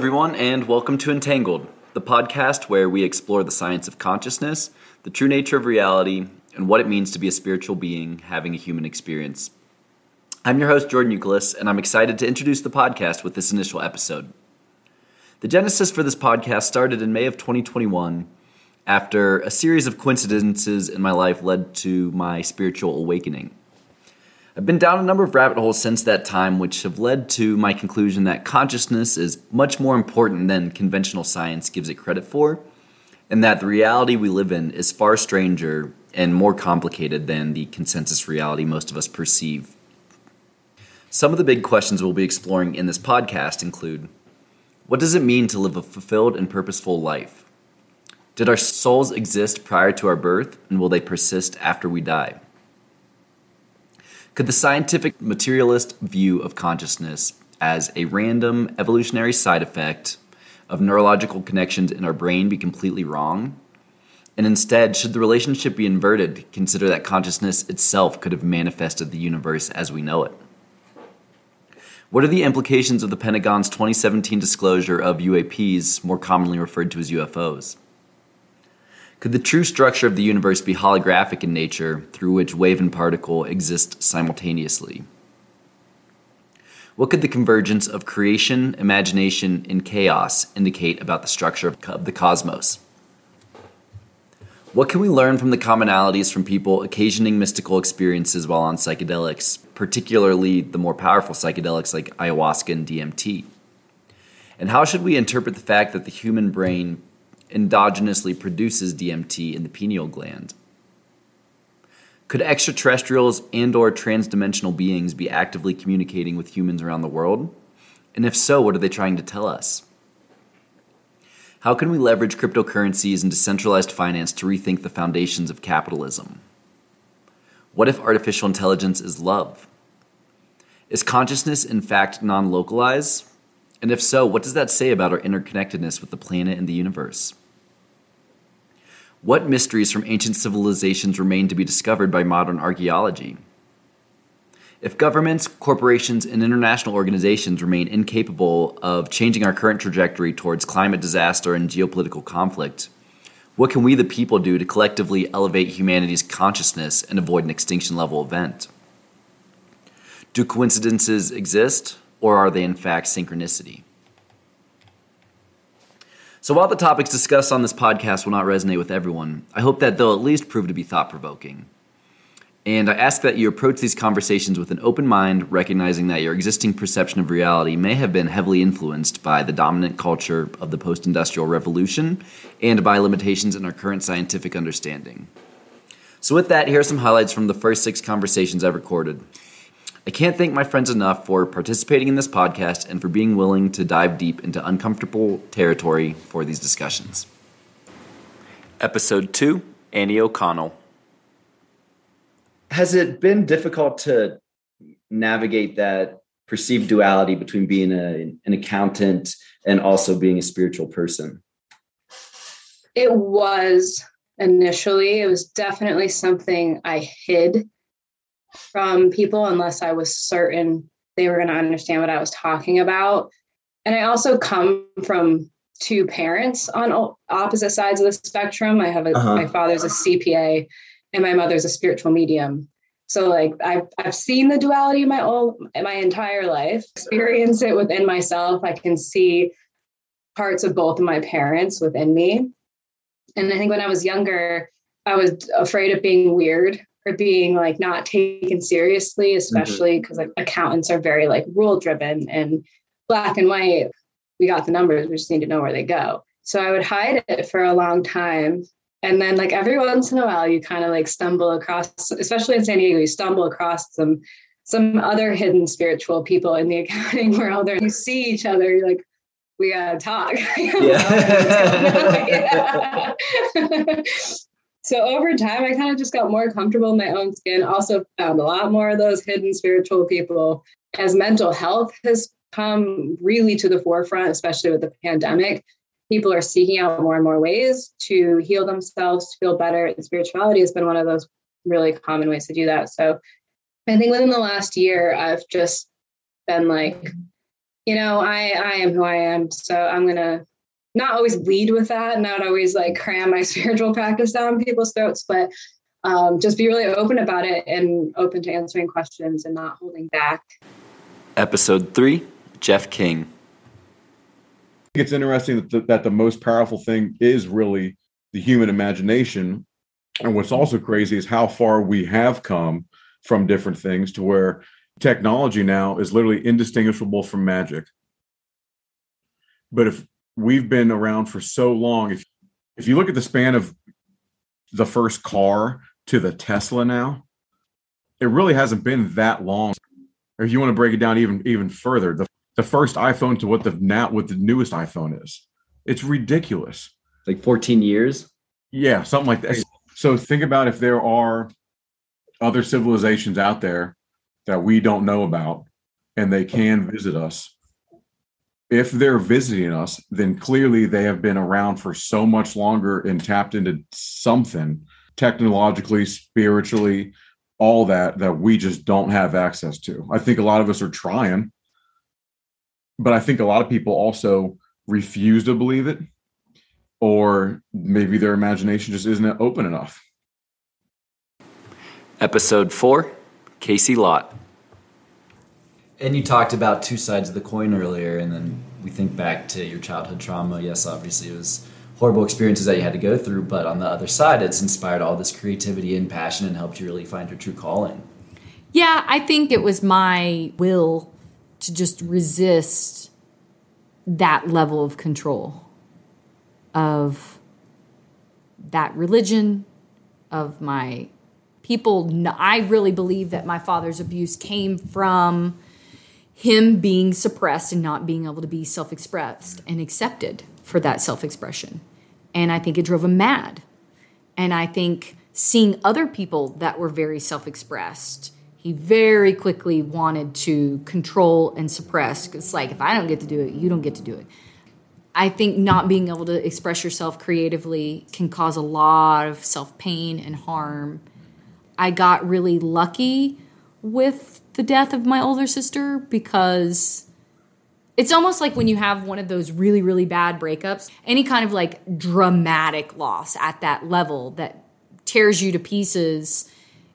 Everyone, and welcome to Entangled, the podcast where we explore the science of consciousness, the true nature of reality, and what it means to be a spiritual being having a human experience. I'm your host, Jordan Youkilis, and I'm excited to introduce the podcast with this initial episode. The genesis for this podcast started in May of 2021 after a series of coincidences in my life led to my spiritual awakening. I've been down a number of rabbit holes since that time, which have led to my conclusion that consciousness is much more important than conventional science gives it credit for, and that the reality we live in is far stranger and more complicated than the consensus reality most of us perceive. Some of the big questions we'll be exploring in this podcast include What does it mean to live a fulfilled and purposeful life? Did our souls exist prior to our birth, and will they persist after we die? Could the scientific materialist view of consciousness as a random evolutionary side effect of neurological connections in our brain be completely wrong? And instead, should the relationship be inverted, consider that consciousness itself could have manifested the universe as we know it? What are the implications of the Pentagon's 2017 disclosure of UAPs, more commonly referred to as UFOs? Could the true structure of the universe be holographic in nature, through which wave and particle exist simultaneously? What could the convergence of creation, imagination, and chaos indicate about the structure of the cosmos? What can we learn from the commonalities from people occasioning mystical experiences while on psychedelics, particularly the more powerful psychedelics like ayahuasca and DMT? And how should we interpret the fact that the human brain endogenously produces DMT in the pineal gland. Could extraterrestrials and or transdimensional beings be actively communicating with humans around the world? And if so, what are they trying to tell us? How can we leverage cryptocurrencies and decentralized finance to rethink the foundations of capitalism? What if artificial intelligence is love? Is consciousness in fact non localized? And if so, what does that say about our interconnectedness with the planet and the universe? What mysteries from ancient civilizations remain to be discovered by modern archaeology? If governments, corporations, and international organizations remain incapable of changing our current trajectory towards climate disaster and geopolitical conflict, what can we, the people, do to collectively elevate humanity's consciousness and avoid an extinction level event? Do coincidences exist, or are they in fact synchronicity? So while the topics discussed on this podcast will not resonate with everyone, I hope that they'll at least prove to be thought provoking. And I ask that you approach these conversations with an open mind, recognizing that your existing perception of reality may have been heavily influenced by the dominant culture of the post industrial revolution and by limitations in our current scientific understanding. So, with that, here are some highlights from the first six conversations I've recorded. I can't thank my friends enough for participating in this podcast and for being willing to dive deep into uncomfortable territory for these discussions. Episode 2 Annie O'Connell. Has it been difficult to navigate that perceived duality between being a, an accountant and also being a spiritual person? It was initially. It was definitely something I hid from people unless I was certain they were going to understand what I was talking about. And I also come from two parents on opposite sides of the spectrum. I have a, uh-huh. my father's a CPA and my mother's a spiritual medium. So like I've I've seen the duality my all my entire life, experience it within myself. I can see parts of both of my parents within me. And I think when I was younger, I was afraid of being weird or being like not taken seriously, especially because mm-hmm. like accountants are very like rule driven and black and white. We got the numbers, we just need to know where they go. So I would hide it for a long time. And then like every once in a while you kind of like stumble across, especially in San Diego, you stumble across some some other hidden spiritual people in the accounting world or you see each other, you're like, we gotta talk. yeah. So over time, I kind of just got more comfortable in my own skin. Also, found a lot more of those hidden spiritual people. As mental health has come really to the forefront, especially with the pandemic, people are seeking out more and more ways to heal themselves, to feel better. And spirituality has been one of those really common ways to do that. So I think within the last year, I've just been like, you know, I I am who I am, so I'm gonna not always lead with that, not always like cram my spiritual practice down people's throats, but um, just be really open about it and open to answering questions and not holding back. Episode three, Jeff King. It's interesting that the, that the most powerful thing is really the human imagination. And what's also crazy is how far we have come from different things to where technology now is literally indistinguishable from magic. But if we've been around for so long, if if you look at the span of the first car to the Tesla now, it really hasn't been that long. Or if you want to break it down even even further, the the first iPhone to what the now what the newest iPhone is. It's ridiculous. Like 14 years? Yeah, something like that. So think about if there are other civilizations out there that we don't know about and they can visit us. If they're visiting us, then clearly they have been around for so much longer and tapped into something technologically, spiritually, all that that we just don't have access to. I think a lot of us are trying, but I think a lot of people also refuse to believe it, or maybe their imagination just isn't open enough. Episode four Casey Lott. And you talked about two sides of the coin earlier, and then we think back to your childhood trauma. Yes, obviously it was horrible experiences that you had to go through, but on the other side, it's inspired all this creativity and passion and helped you really find your true calling. Yeah, I think it was my will to just resist that level of control of that religion, of my people. I really believe that my father's abuse came from him being suppressed and not being able to be self expressed and accepted for that self expression. And I think it drove him mad. And I think seeing other people that were very self expressed, he very quickly wanted to control and suppress. It's like, if I don't get to do it, you don't get to do it. I think not being able to express yourself creatively can cause a lot of self pain and harm. I got really lucky with the death of my older sister because it's almost like when you have one of those really really bad breakups any kind of like dramatic loss at that level that tears you to pieces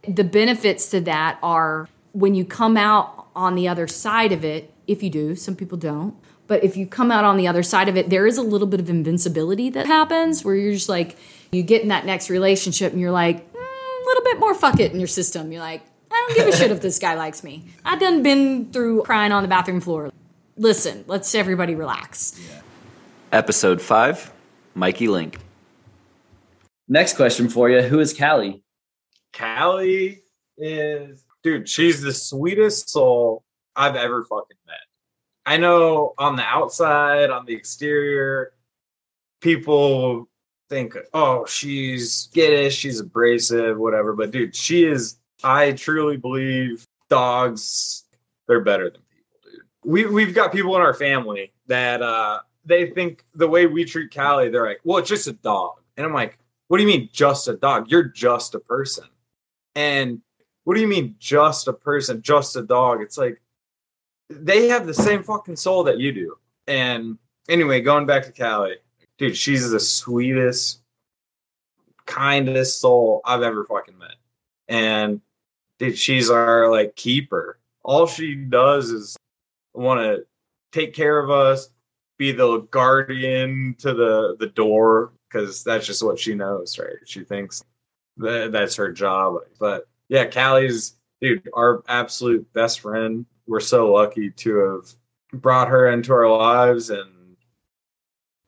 the benefits to that are when you come out on the other side of it if you do some people don't but if you come out on the other side of it there is a little bit of invincibility that happens where you're just like you get in that next relationship and you're like mm, a little bit more fuck it in your system. You're like I don't give a shit if this guy likes me. I done been through crying on the bathroom floor. Listen, let's everybody relax. Yeah. Episode five, Mikey Link. Next question for you: Who is Callie? Callie is dude. She's the sweetest soul I've ever fucking met. I know on the outside, on the exterior, people think, oh, she's skittish, she's abrasive, whatever. But dude, she is I truly believe dogs they're better than people, dude. We we've got people in our family that uh they think the way we treat Callie, they're like, well, it's just a dog. And I'm like, what do you mean just a dog? You're just a person. And what do you mean just a person, just a dog? It's like they have the same fucking soul that you do. And anyway, going back to Callie, dude, she's the sweetest, kindest soul I've ever fucking met. And she's our like keeper. All she does is want to take care of us, be the guardian to the the door because that's just what she knows, right? She thinks that that's her job. But yeah, Callie's dude, our absolute best friend. We're so lucky to have brought her into our lives and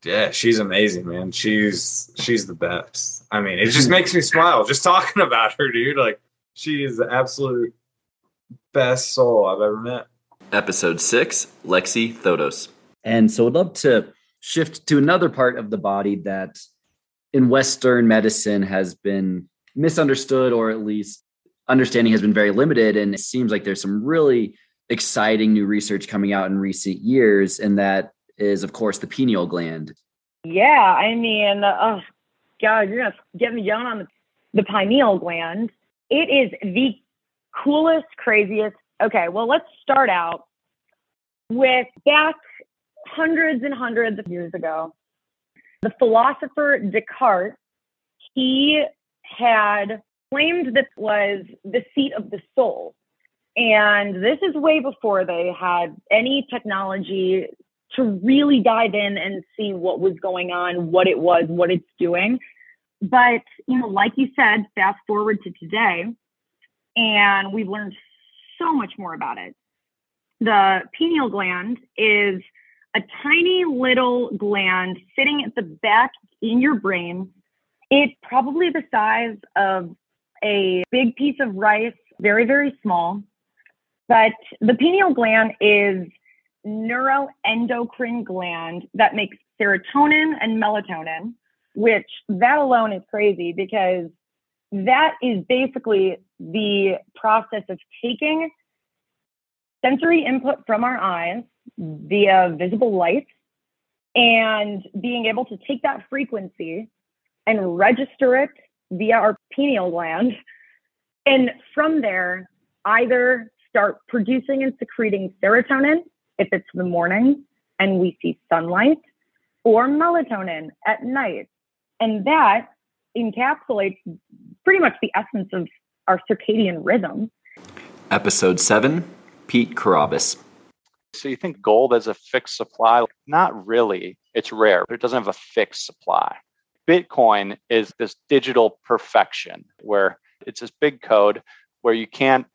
yeah, she's amazing, man. She's she's the best. I mean, it just makes me smile just talking about her, dude. Like she is the absolute best soul I've ever met. Episode six, Lexi Thodos. And so I'd love to shift to another part of the body that in Western medicine has been misunderstood, or at least understanding has been very limited. And it seems like there's some really exciting new research coming out in recent years, and that is, of course, the pineal gland. Yeah, I mean, oh God, you're gonna get me going on the, the pineal gland. It is the coolest, craziest. Okay, well, let's start out. with back hundreds and hundreds of years ago, the philosopher Descartes, he had claimed this was the seat of the soul. And this is way before they had any technology to really dive in and see what was going on, what it was, what it's doing. But, you know, like you said, fast forward to today, and we've learned so much more about it. The pineal gland is a tiny little gland sitting at the back in your brain. It's probably the size of a big piece of rice, very, very small. But the pineal gland is neuroendocrine gland that makes serotonin and melatonin, which that alone is crazy because that is basically the process of taking sensory input from our eyes via visible light and being able to take that frequency and register it via our pineal gland. And from there, either start producing and secreting serotonin if it's the morning and we see sunlight, or melatonin at night. And that encapsulates pretty much the essence of our circadian rhythm. Episode 7 Pete Carabas. So you think gold has a fixed supply? Not really. It's rare, but it doesn't have a fixed supply. Bitcoin is this digital perfection where it's this big code where you can't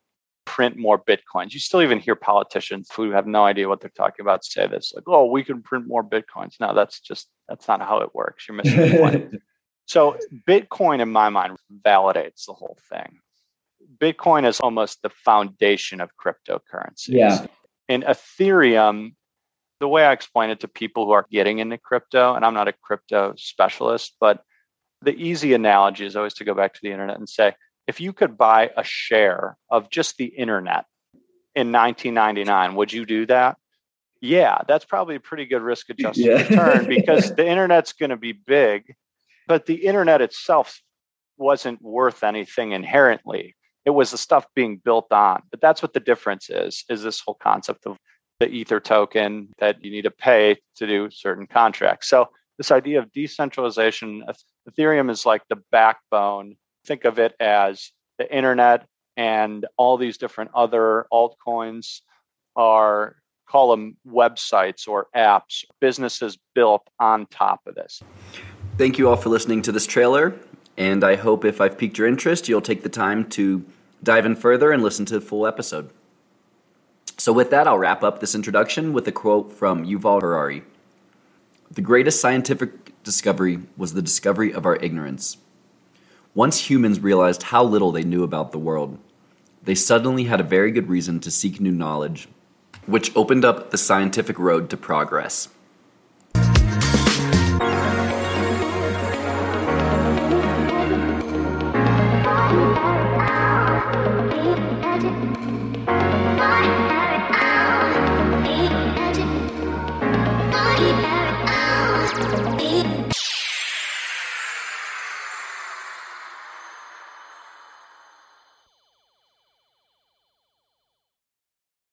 print more bitcoins. You still even hear politicians who have no idea what they're talking about say this, like, "Oh, we can print more bitcoins." No, that's just that's not how it works. You're missing the point. so, Bitcoin, in my mind, validates the whole thing. Bitcoin is almost the foundation of cryptocurrencies. Yeah. In Ethereum, the way I explain it to people who are getting into crypto, and I'm not a crypto specialist, but the easy analogy is always to go back to the internet and say, if you could buy a share of just the internet in 1999, would you do that? Yeah, that's probably a pretty good risk adjusted yeah. return because the internet's going to be big, but the internet itself wasn't worth anything inherently. It was the stuff being built on. But that's what the difference is, is this whole concept of the ether token that you need to pay to do certain contracts. So this idea of decentralization, Ethereum is like the backbone think of it as the internet and all these different other altcoins are call them websites or apps businesses built on top of this. Thank you all for listening to this trailer and i hope if i've piqued your interest you'll take the time to dive in further and listen to the full episode. So with that i'll wrap up this introduction with a quote from yuval harari. The greatest scientific discovery was the discovery of our ignorance once humans realized how little they knew about the world, they suddenly had a very good reason to seek new knowledge, which opened up the scientific road to progress.